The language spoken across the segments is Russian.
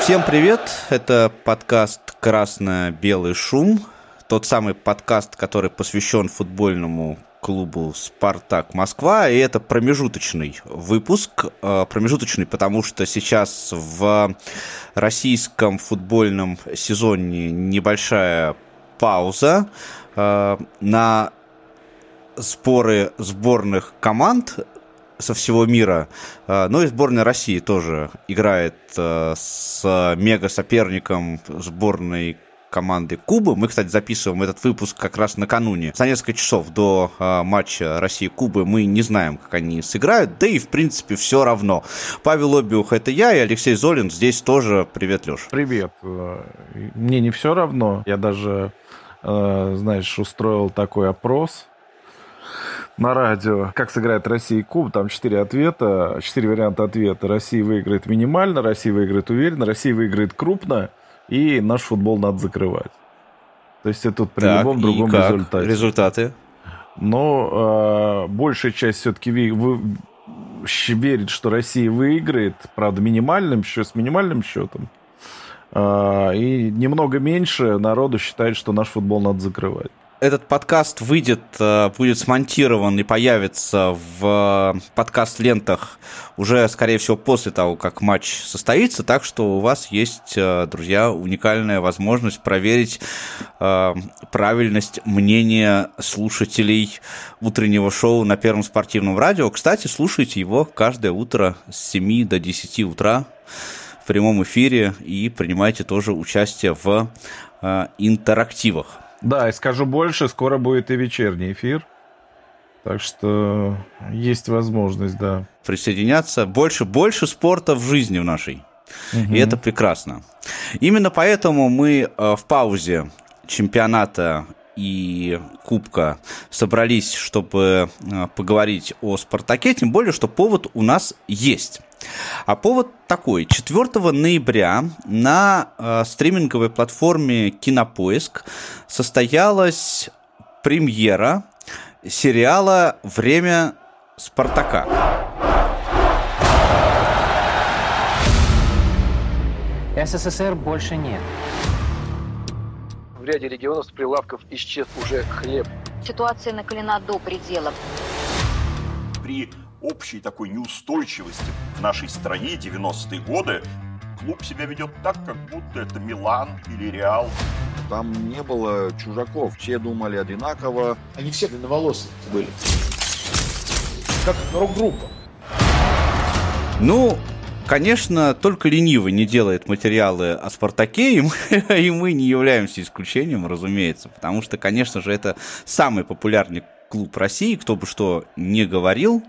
Всем привет! Это подкаст «Красно-белый шум». Тот самый подкаст, который посвящен футбольному клубу «Спартак Москва», и это промежуточный выпуск. Э, промежуточный, потому что сейчас в российском футбольном сезоне небольшая пауза э, на споры сборных команд со всего мира. Э, ну и сборная России тоже играет с мега-соперником сборной команды Кубы. Мы, кстати, записываем этот выпуск как раз накануне. За несколько часов до э, матча России-Кубы мы не знаем, как они сыграют. Да и, в принципе, все равно. Павел Обиух это я, и Алексей Золин здесь тоже. Привет, Леш. Привет. Мне не все равно. Я даже, э, знаешь, устроил такой опрос на радио, как сыграет Россия Куб, там четыре ответа, четыре варианта ответа. Россия выиграет минимально, Россия выиграет уверенно, Россия выиграет крупно, и наш футбол надо закрывать. То есть это тут при так, любом другом как? результате. Результаты? Но э, большая часть все-таки вы- верит, что Россия выиграет, правда, минимальным, еще с минимальным счетом. Э, и немного меньше народу считает, что наш футбол надо закрывать этот подкаст выйдет, э, будет смонтирован и появится в э, подкаст-лентах уже, скорее всего, после того, как матч состоится. Так что у вас есть, э, друзья, уникальная возможность проверить правильность мнения слушателей утреннего шоу на Первом спортивном радио. Кстати, слушайте его каждое утро с 7 до 10 утра в прямом эфире и принимайте тоже участие в интерактивах. Да, и скажу больше, скоро будет и вечерний эфир. Так что есть возможность, да. Присоединяться. Больше, больше спорта в жизни в нашей. Угу. И это прекрасно. Именно поэтому мы э, в паузе чемпионата и Кубка собрались, чтобы э, поговорить о «Спартаке», тем более, что повод у нас есть. А повод такой. 4 ноября на э, стриминговой платформе Кинопоиск состоялась премьера сериала «Время Спартака». СССР больше нет. В ряде регионов с прилавков исчез уже хлеб. Ситуация накалена до предела. При общей такой неустойчивости в нашей стране 90-е годы клуб себя ведет так, как будто это Милан или Реал. Там не было чужаков, все думали одинаково. Они все длинноволосые были. Как рок-группа. Ну, Конечно, только ленивый не делает материалы о Спартаке, и мы, и мы не являемся исключением, разумеется, потому что, конечно же, это самый популярный клуб России, кто бы что не говорил.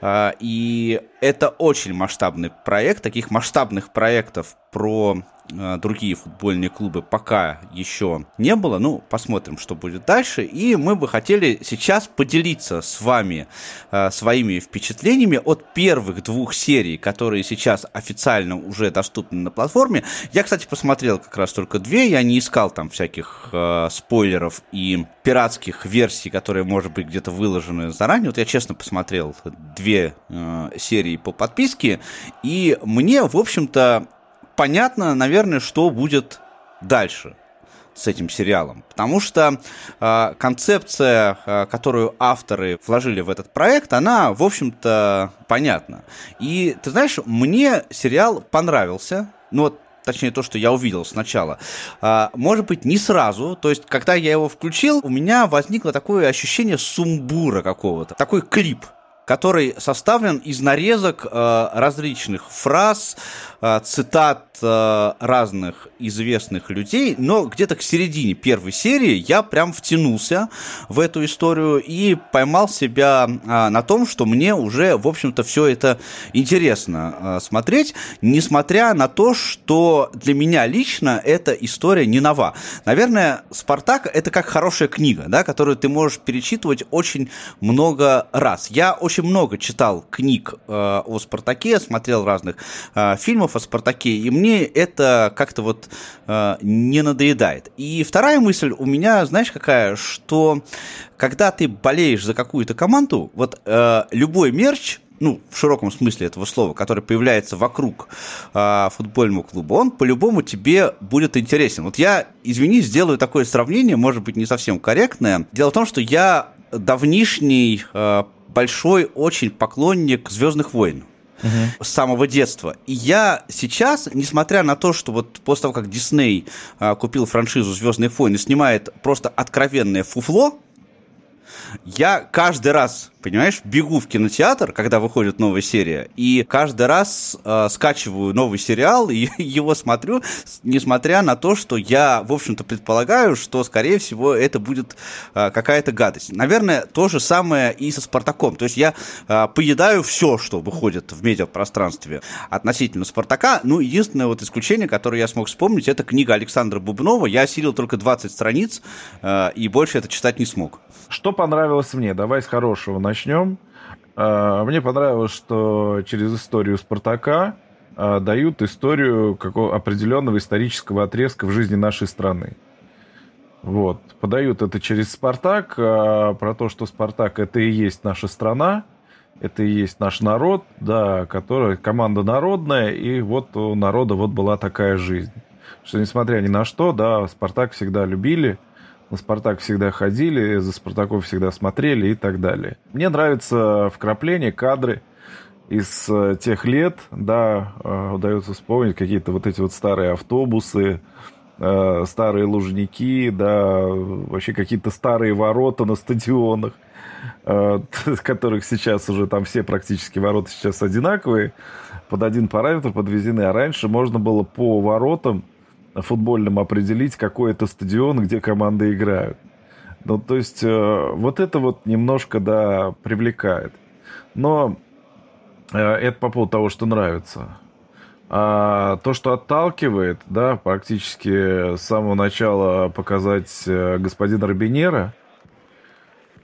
А, и это очень масштабный проект. Таких масштабных проектов про а, другие футбольные клубы пока еще не было. Ну, посмотрим, что будет дальше. И мы бы хотели сейчас поделиться с вами э, своими впечатлениями от первых двух серий, которые сейчас официально уже доступны на платформе. Я, кстати, посмотрел как раз только две. Я не искал там всяких э, спойлеров и пиратских версий, которые, может быть, где-то выложены заранее. Вот я честно посмотрел две э, серии по подписке. И мне, в общем-то, понятно, наверное, что будет дальше с этим сериалом. Потому что э, концепция, э, которую авторы вложили в этот проект, она, в общем-то, понятна. И, ты знаешь, мне сериал понравился. Ну, вот точнее то, что я увидел сначала, а, может быть, не сразу, то есть, когда я его включил, у меня возникло такое ощущение сумбура какого-то, такой клип, который составлен из нарезок э, различных фраз, э, цитат э, разных известных людей, но где-то к середине первой серии я прям втянулся в эту историю и поймал себя на том, что мне уже, в общем-то, все это интересно смотреть, несмотря на то, что для меня лично эта история не нова. Наверное, «Спартак» — это как хорошая книга, да, которую ты можешь перечитывать очень много раз. Я очень очень много читал книг э, о Спартаке, смотрел разных э, фильмов о Спартаке, и мне это как-то вот э, не надоедает. И вторая мысль у меня, знаешь, какая, что когда ты болеешь за какую-то команду, вот любой мерч ну, в широком смысле этого слова, который появляется вокруг э, футбольного клуба, он по-любому тебе будет интересен. Вот я, извини, сделаю такое сравнение, может быть, не совсем корректное. Дело в том, что я давнишний э, большой очень поклонник Звездных войн. Угу. с самого детства. И я сейчас, несмотря на то, что вот после того, как Дисней а, купил франшизу Звездных войн и снимает просто откровенное фуфло, я каждый раз понимаешь, бегу в кинотеатр, когда выходит новая серия, и каждый раз э, скачиваю новый сериал и его смотрю, несмотря на то, что я, в общем-то, предполагаю, что, скорее всего, это будет э, какая-то гадость. Наверное, то же самое и со Спартаком. То есть я э, поедаю все, что выходит в медиапространстве относительно Спартака. Ну, единственное вот исключение, которое я смог вспомнить, это книга Александра Бубнова. Я осилил только 20 страниц, э, и больше это читать не смог. Что понравилось мне? Давай с хорошего начнем. А, мне понравилось, что через историю Спартака а, дают историю какого определенного исторического отрезка в жизни нашей страны. Вот. Подают это через Спартак, а, про то, что Спартак это и есть наша страна, это и есть наш народ, да, которая команда народная, и вот у народа вот была такая жизнь. Что несмотря ни на что, да, Спартак всегда любили, на «Спартак» всегда ходили, за «Спартаком» всегда смотрели и так далее. Мне нравится вкрапление, кадры из э, тех лет, да, э, удается вспомнить какие-то вот эти вот старые автобусы, э, старые лужники, да, вообще какие-то старые ворота на стадионах, которых сейчас уже там все практически ворота сейчас одинаковые, под один параметр подвезены, а раньше можно было по воротам футбольным определить, какой это стадион, где команды играют. Ну, то есть, э, вот это вот немножко, да, привлекает. Но э, это по поводу того, что нравится. А то, что отталкивает, да, практически с самого начала показать э, господина Робинера,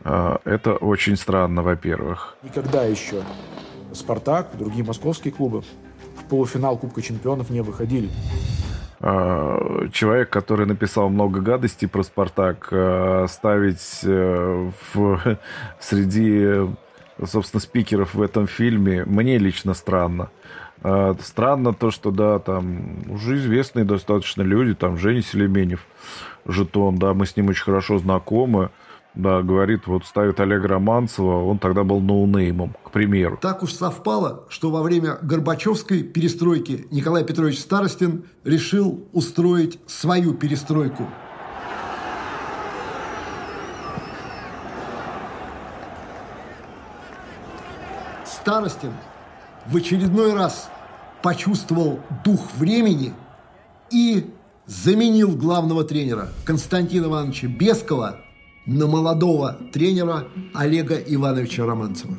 э, это очень странно, во-первых. Никогда еще «Спартак» и другие московские клубы в полуфинал Кубка чемпионов не выходили. А, человек, который написал много гадостей про Спартак, а, ставить э, в, среди, собственно, спикеров в этом фильме, мне лично странно. А, странно то, что, да, там уже известные достаточно люди, там Женя Селеменев, жетон, да, мы с ним очень хорошо знакомы. Да, говорит, вот ставит Олега Романцева, он тогда был ноунеймом, к примеру. Так уж совпало, что во время Горбачевской перестройки Николай Петрович Старостин решил устроить свою перестройку. Старостин в очередной раз почувствовал дух времени и заменил главного тренера Константина Ивановича Бескова на молодого тренера Олега Ивановича Романцева.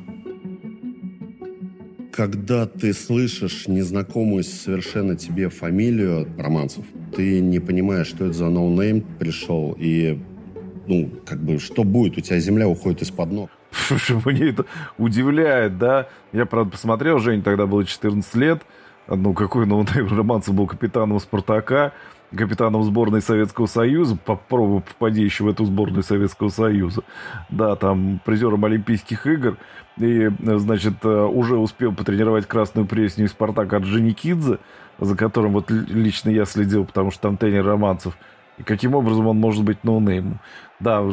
Когда ты слышишь незнакомую совершенно тебе фамилию Романцев, ты не понимаешь, что это за no-name пришел, и ну, как бы, что будет? У тебя земля уходит из-под ног. Меня это удивляет, да? Я, правда, посмотрел, Жень тогда было 14 лет, ну, какой no-name Романцев был капитаном «Спартака», капитаном сборной Советского Союза, попробуй попади еще в эту сборную Советского Союза. Да, там призером Олимпийских игр. И, значит, э, уже успел потренировать Красную Пресню и Спартак Орджоникидзе, за которым вот лично я следил, потому что там тренер Романцев. И каким образом он может быть no-name ом? Да,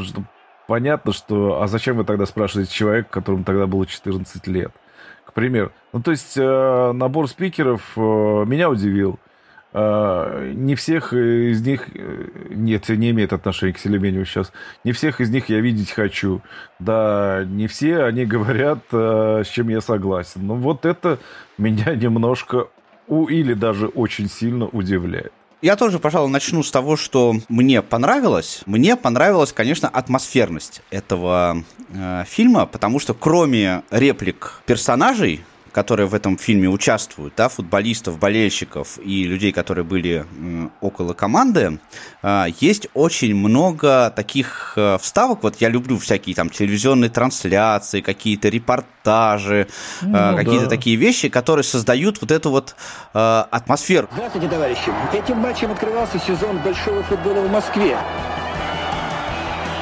понятно, что... А зачем вы тогда спрашиваете человека, которому тогда было 14 лет? К примеру. Ну, то есть, э, набор спикеров э, меня удивил. А, не всех из них, э, нет, не имеет отношения к Селеменеву сейчас, не всех из них я видеть хочу. Да, не все они говорят, э, с чем я согласен. Но вот это меня немножко у или даже очень сильно удивляет. Я тоже, пожалуй, начну с того, что мне понравилось. Мне понравилась, конечно, атмосферность этого э, фильма, потому что кроме реплик персонажей, которые в этом фильме участвуют, да, футболистов, болельщиков и людей, которые были около команды, а, есть очень много таких э, вставок. Вот я люблю всякие там телевизионные трансляции, какие-то репортажи, э, ну, какие-то да. такие вещи, которые создают вот эту вот атмосферу. Здравствуйте, товарищи. Этим матчем открывался сезон большого футбола в Москве.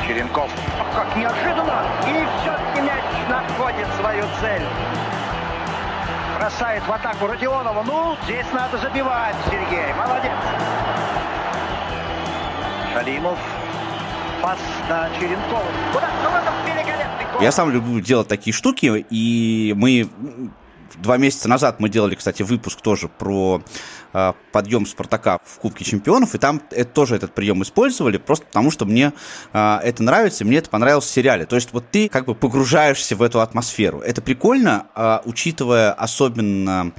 Черенков. Как неожиданно! И все-таки мяч находит свою цель. Бросает в атаку Родионова. Ну, здесь надо забивать, Сергей. Молодец. Шалимов. Пас на Черенкова. Куда? Ну, это великолепный гол. Я сам люблю делать такие штуки, и мы два месяца назад мы делали, кстати, выпуск тоже про э, подъем Спартака в Кубке Чемпионов, и там это, тоже этот прием использовали, просто потому что мне э, это нравится, и мне это понравилось в сериале. То есть вот ты как бы погружаешься в эту атмосферу. Это прикольно, э, учитывая особенно а,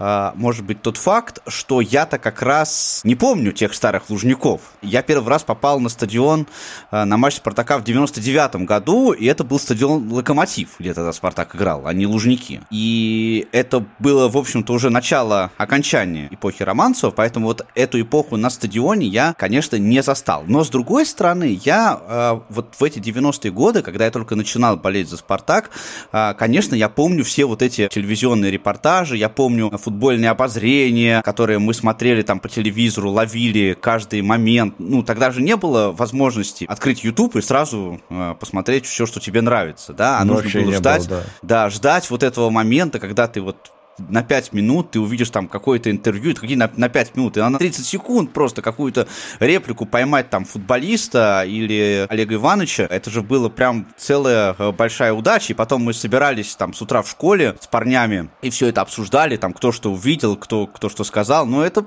может быть тот факт, что я-то как раз не помню тех старых Лужников. Я первый раз попал на стадион а, на матч Спартака в 99 году, и это был стадион Локомотив, где тогда Спартак играл, а не Лужники. И это было, в общем-то, уже начало окончания эпохи Романцева, поэтому вот эту эпоху на стадионе я, конечно, не застал. Но, с другой стороны, я э, вот в эти 90-е годы, когда я только начинал болеть за Спартак, конечно, я помню все вот эти телевизионные репортажи, я помню футбольные обозрения, которые мы смотрели там по телевизору, ловили каждый момент. Ну, тогда же не было возможности открыть YouTube и сразу э, посмотреть все, что тебе нравится, да, а ну, нужно было ждать, было, да. да, ждать вот этого момента, когда ты вот на 5 минут ты увидишь там какое-то интервью, какие на, на 5 минут, и на 30 секунд просто какую-то реплику поймать там футболиста или Олега Ивановича, это же было прям целая э, большая удача, и потом мы собирались там с утра в школе с парнями, и все это обсуждали, там кто что увидел, кто, кто что сказал, но это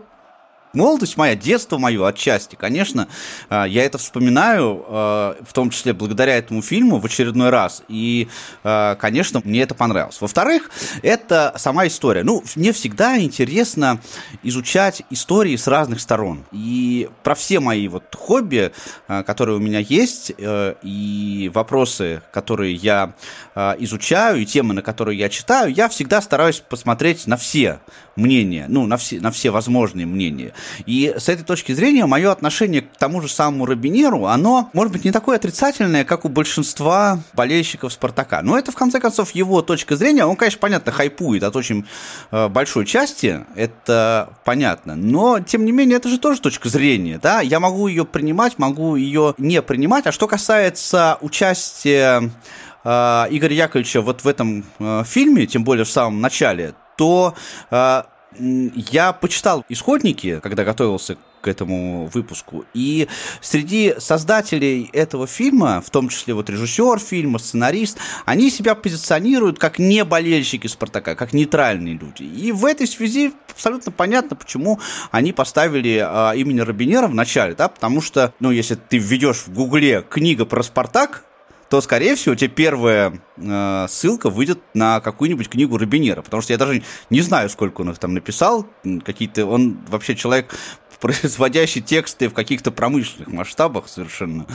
молодость моя, детство мое отчасти, конечно, а, я это вспоминаю, а, в том числе благодаря этому фильму в очередной раз, и, а, конечно, мне это понравилось. Во-вторых, это сама история. Ну, мне всегда интересно изучать истории с разных сторон. И про все мои вот хобби, которые у меня есть, э, и вопросы, которые я изучаю, и темы, на которые я читаю, я всегда стараюсь посмотреть на все мнения, ну, на все, на все возможные мнения. И с этой точки зрения мое отношение к тому же самому Робинеру, оно, может быть, не такое отрицательное, как у большинства болельщиков Спартака. Но это, в конце концов, его точка зрения. Он, конечно, понятно, хайпует от очень э, большой части, это понятно. Но, тем не менее, это же тоже точка зрения, да? Я могу ее принимать, могу ее не принимать. А что касается участия э, Игоря Яковлевича вот в этом э, фильме, тем более в самом начале, то я почитал исходники, когда готовился к этому выпуску. И среди создателей этого фильма, в том числе вот режиссер фильма, сценарист, они себя позиционируют как не болельщики Спартака, как нейтральные люди. И в этой связи абсолютно понятно, почему они поставили а, имени Робинера в начале, да, потому что, ну, если ты введешь в Гугле книга про Спартак, то, скорее всего, тебе первая э, ссылка выйдет на какую-нибудь книгу Робинера, потому что я даже не знаю, сколько он их там написал, какие-то, он вообще человек производящий тексты в каких-то промышленных масштабах совершенно.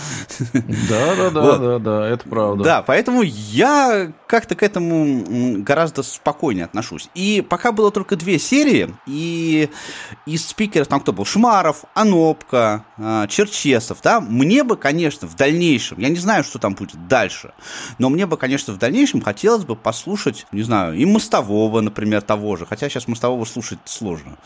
Да, да, да, вот. да, да, это правда. Да, поэтому я как-то к этому гораздо спокойнее отношусь. И пока было только две серии, и из спикеров там кто был? Шмаров, Анопка, а, Черчесов, да, мне бы, конечно, в дальнейшем, я не знаю, что там будет дальше, но мне бы, конечно, в дальнейшем хотелось бы послушать, не знаю, и Мостового, например, того же, хотя сейчас Мостового слушать сложно.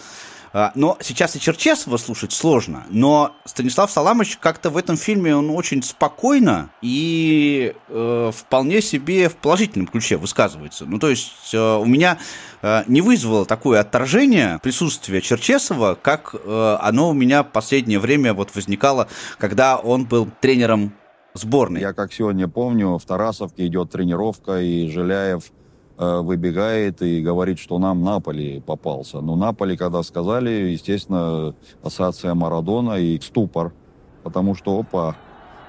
А, но сейчас и Черчесова слушать сложно, но Станислав Саламович как-то в этом фильме он очень спокойно и э, вполне себе в положительном ключе высказывается. Ну, то есть э, у меня э, не вызвало такое отторжение присутствие Черчесова, как э, оно у меня в последнее время вот возникало, когда он был тренером сборной. Я как сегодня помню, в Тарасовке идет тренировка, и Жиляев Э, выбегает и говорит, что нам Наполи попался. Но Наполи, когда сказали, естественно, ассоциация Марадона и ступор, потому что, опа,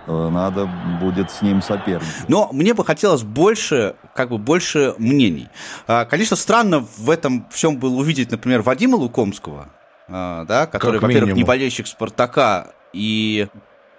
э, надо будет с ним соперничать. Но мне бы хотелось больше, как бы больше мнений. А, конечно, странно в этом всем было увидеть, например, Вадима Лукомского, а, да, который, во-первых, не болельщик Спартака и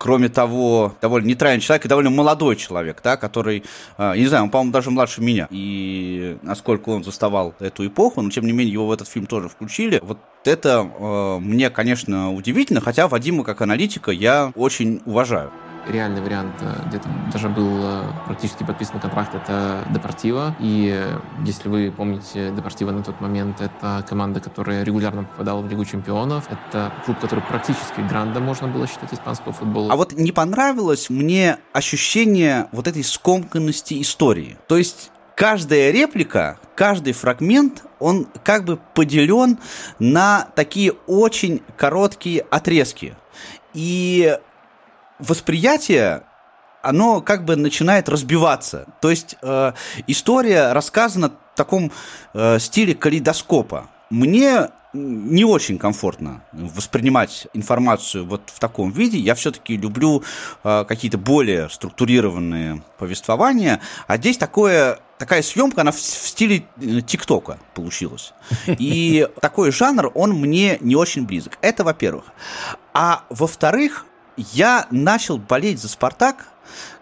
кроме того, довольно нейтральный человек и довольно молодой человек, да, который, я не знаю, он, по-моему, даже младше меня. И насколько он заставал эту эпоху, но, тем не менее, его в этот фильм тоже включили. Вот это э, мне, конечно, удивительно, хотя Вадима как аналитика я очень уважаю реальный вариант, э, где-то даже был э, практически подписан контракт, это Депортива. И если вы помните, Депортива на тот момент это команда, которая регулярно попадала в Лигу чемпионов. Это клуб, который практически гранда можно было считать испанского футбола. А вот не понравилось мне ощущение вот этой скомканности истории. То есть каждая реплика, каждый фрагмент, он как бы поделен на такие очень короткие отрезки. И восприятие оно как бы начинает разбиваться. То есть э, история рассказана в таком э, стиле калейдоскопа. Мне не очень комфортно воспринимать информацию вот в таком виде. Я все-таки люблю э, какие-то более структурированные повествования. А здесь такое, такая съемка, она в, в стиле э, ТикТока получилась. И такой жанр, он мне не очень близок. Это во-первых. А во-вторых, я начал болеть за «Спартак»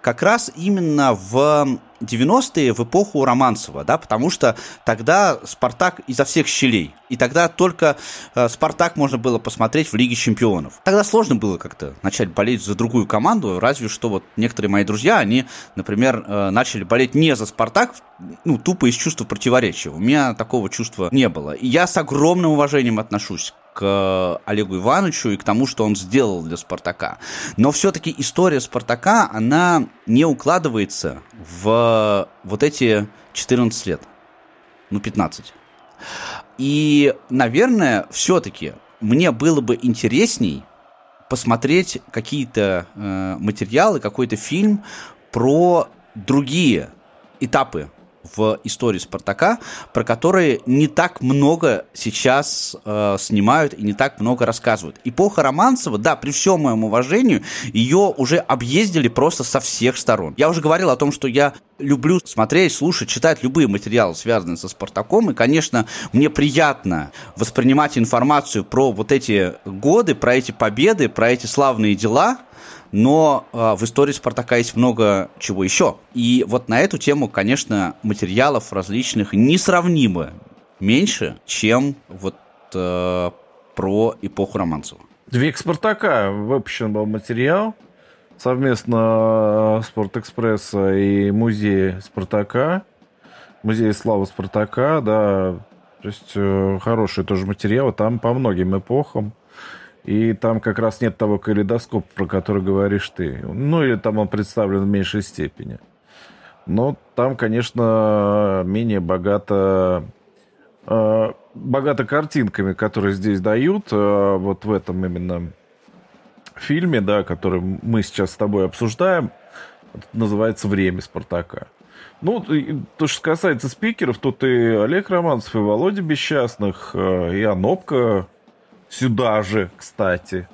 как раз именно в 90-е, в эпоху Романцева, да, потому что тогда «Спартак» изо всех щелей. И тогда только э, «Спартак» можно было посмотреть в Лиге чемпионов. Тогда сложно было как-то начать болеть за другую команду, разве что вот некоторые мои друзья, они, например, э, начали болеть не за «Спартак», ну, тупо из чувства противоречия. У меня такого чувства не было. И я с огромным уважением отношусь к Олегу Ивановичу и к тому, что он сделал для Спартака. Но все-таки история Спартака, она не укладывается в вот эти 14 лет. Ну, 15. И, наверное, все-таки мне было бы интересней посмотреть какие-то э, материалы, какой-то фильм про другие этапы в истории Спартака, про которые не так много сейчас э, снимают и не так много рассказывают. Эпоха Романцева, да, при всем моем уважении, ее уже объездили просто со всех сторон. Я уже говорил о том, что я люблю смотреть, слушать, читать любые материалы, связанные со Спартаком, и, конечно, мне приятно воспринимать информацию про вот эти годы, про эти победы, про эти славные дела – но э, в истории Спартака есть много чего еще. И вот на эту тему, конечно, материалов различных несравнимо меньше, чем вот э, про эпоху Романцева. Век Спартака выпущен был материал совместно э, Спортэкспресса и музея Спартака, музея славы Спартака, да, то есть э, хороший тоже материал, там по многим эпохам и там как раз нет того калейдоскопа, про который говоришь ты. Ну, или там он представлен в меньшей степени. Но там, конечно, менее богато, э, богато картинками, которые здесь дают, э, вот в этом именно фильме, да, который мы сейчас с тобой обсуждаем, называется «Время Спартака». Ну, то, что касается спикеров, тут и Олег Романцев, и Володя Бесчастных, э, и Анопка сюда же, кстати.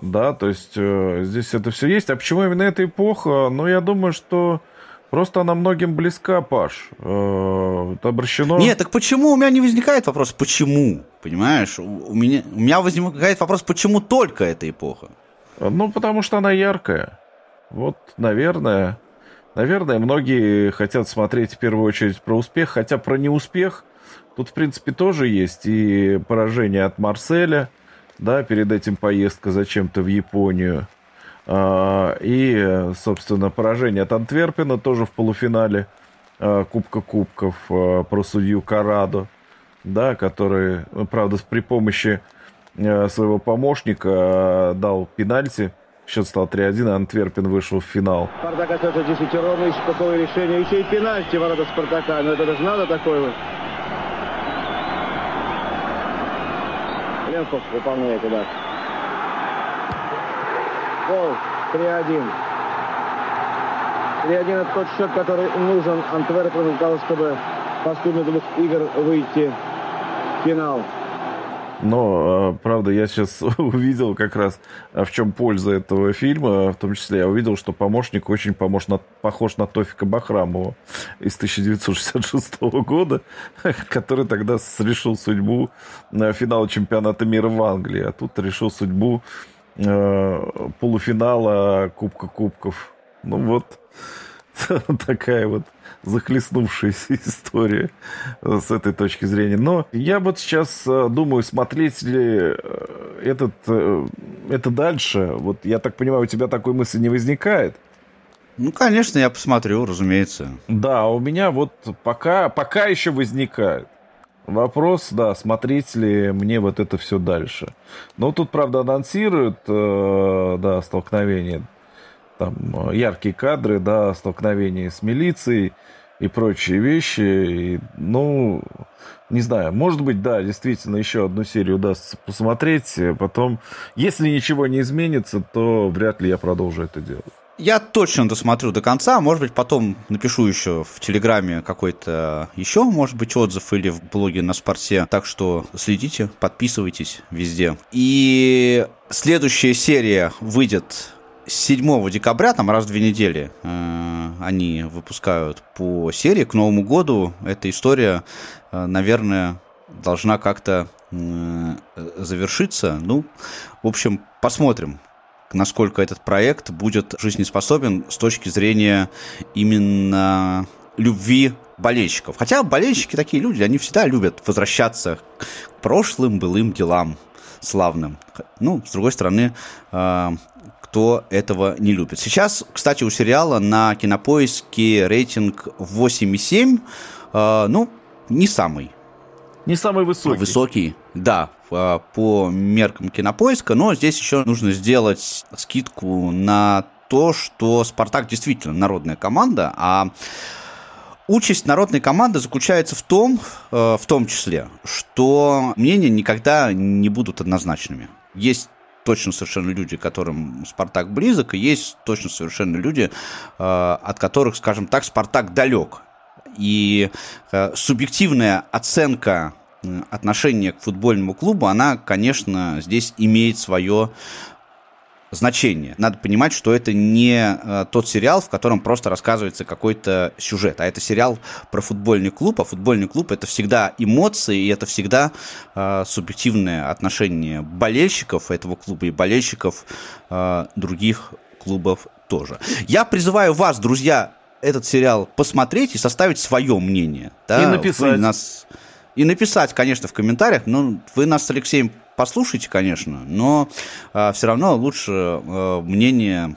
Да, то есть э, здесь это все есть. А почему именно эта эпоха? Ну, я думаю, что просто она многим близка, Паш. Э, обращено... Нет, так почему у меня не возникает вопрос, почему? Понимаешь, у меня, у меня возникает вопрос, почему только эта эпоха? Ну, потому что она яркая. Вот, наверное, наверное, многие хотят смотреть в первую очередь про успех, хотя про неуспех Тут, в принципе, тоже есть и поражение от Марселя, да, перед этим поездка зачем-то в Японию. А, и, собственно, поражение от Антверпена тоже в полуфинале а, Кубка Кубков а, про судью Карадо, да, который, правда, при помощи своего помощника дал пенальти. Счет стал 3-1, а Антверпен вышел в финал. Спартак остается десятером, и какое решение. Еще и пенальти ворота Спартака. Но это даже надо такое вот. Ленков выполняет удар. Гол 3-1. 3-1 это тот счет, который нужен Антверпену для того, чтобы по сумме двух игр выйти в финал. Но, а, правда, я сейчас увидел как раз, а, в чем польза этого фильма. В том числе я увидел, что помощник очень похож на, похож на Тофика Бахрамова из 1966 года, который тогда решил судьбу финала чемпионата мира в Англии. А тут решил судьбу э, полуфинала Кубка Кубков. Ну вот, такая вот захлестнувшаяся история с этой точки зрения. Но я вот сейчас э, думаю, смотреть ли э, этот, э, это дальше. Вот я так понимаю, у тебя такой мысли не возникает? Ну, конечно, я посмотрю, разумеется. Да, у меня вот пока, пока еще возникает. Вопрос, да, смотреть ли мне вот это все дальше. Но тут, правда, анонсируют, э, да, столкновение, там, яркие кадры, да, столкновение с милицией и прочие вещи. И, ну, не знаю, может быть, да, действительно, еще одну серию удастся посмотреть. Потом, если ничего не изменится, то вряд ли я продолжу это делать. Я точно досмотрю до конца. Может быть, потом напишу еще в Телеграме какой-то еще, может быть, отзыв или в блоге на спорте. Так что следите, подписывайтесь везде. И следующая серия выйдет 7 декабря, там раз в две недели, э, они выпускают по серии к Новому году. Эта история, э, наверное, должна как-то э, завершиться. Ну, в общем, посмотрим, насколько этот проект будет жизнеспособен с точки зрения именно любви болельщиков. Хотя болельщики такие люди, они всегда любят возвращаться к прошлым былым делам славным. Ну, с другой стороны, кто этого не любит. Сейчас, кстати, у сериала на кинопоиске рейтинг 8,7. Э, ну, не самый. Не самый высокий. Высокий, да, а, по меркам кинопоиска, но здесь еще нужно сделать скидку на то, что Спартак действительно народная команда, а Участь народной команды заключается в том, э, в том числе, что мнения никогда не будут однозначными. Есть точно совершенно люди, которым Спартак близок, и есть точно совершенно люди, э, от которых, скажем так, Спартак далек. И э, субъективная оценка отношения к футбольному клубу, она, конечно, здесь имеет свое значение. Надо понимать, что это не э, тот сериал, в котором просто рассказывается какой-то сюжет, а это сериал про футбольный клуб, а футбольный клуб это всегда эмоции, и это всегда э, субъективное отношение болельщиков этого клуба и болельщиков э, других клубов тоже. Я призываю вас, друзья, этот сериал посмотреть и составить свое мнение. Да? И написать. Вы нас... И написать, конечно, в комментариях. Ну, вы нас с Алексеем послушайте, конечно, но э, все равно лучше э, мнение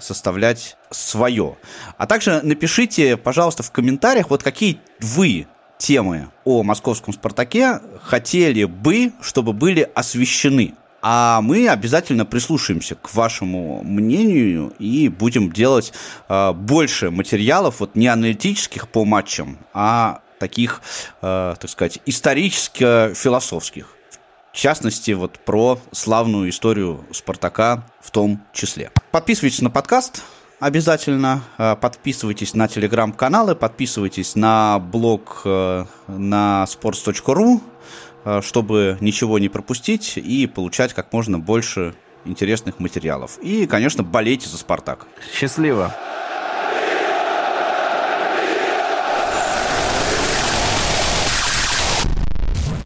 составлять свое. А также напишите, пожалуйста, в комментариях, вот какие вы темы о московском «Спартаке» хотели бы, чтобы были освещены. А мы обязательно прислушаемся к вашему мнению и будем делать э, больше материалов, вот не аналитических по матчам, а таких, э, так сказать, исторически-философских. В частности, вот про славную историю Спартака в том числе. Подписывайтесь на подкаст, обязательно э, подписывайтесь на телеграм-каналы, подписывайтесь на блог э, на sports.ru, э, чтобы ничего не пропустить и получать как можно больше интересных материалов. И, конечно, болейте за «Спартак». Счастливо!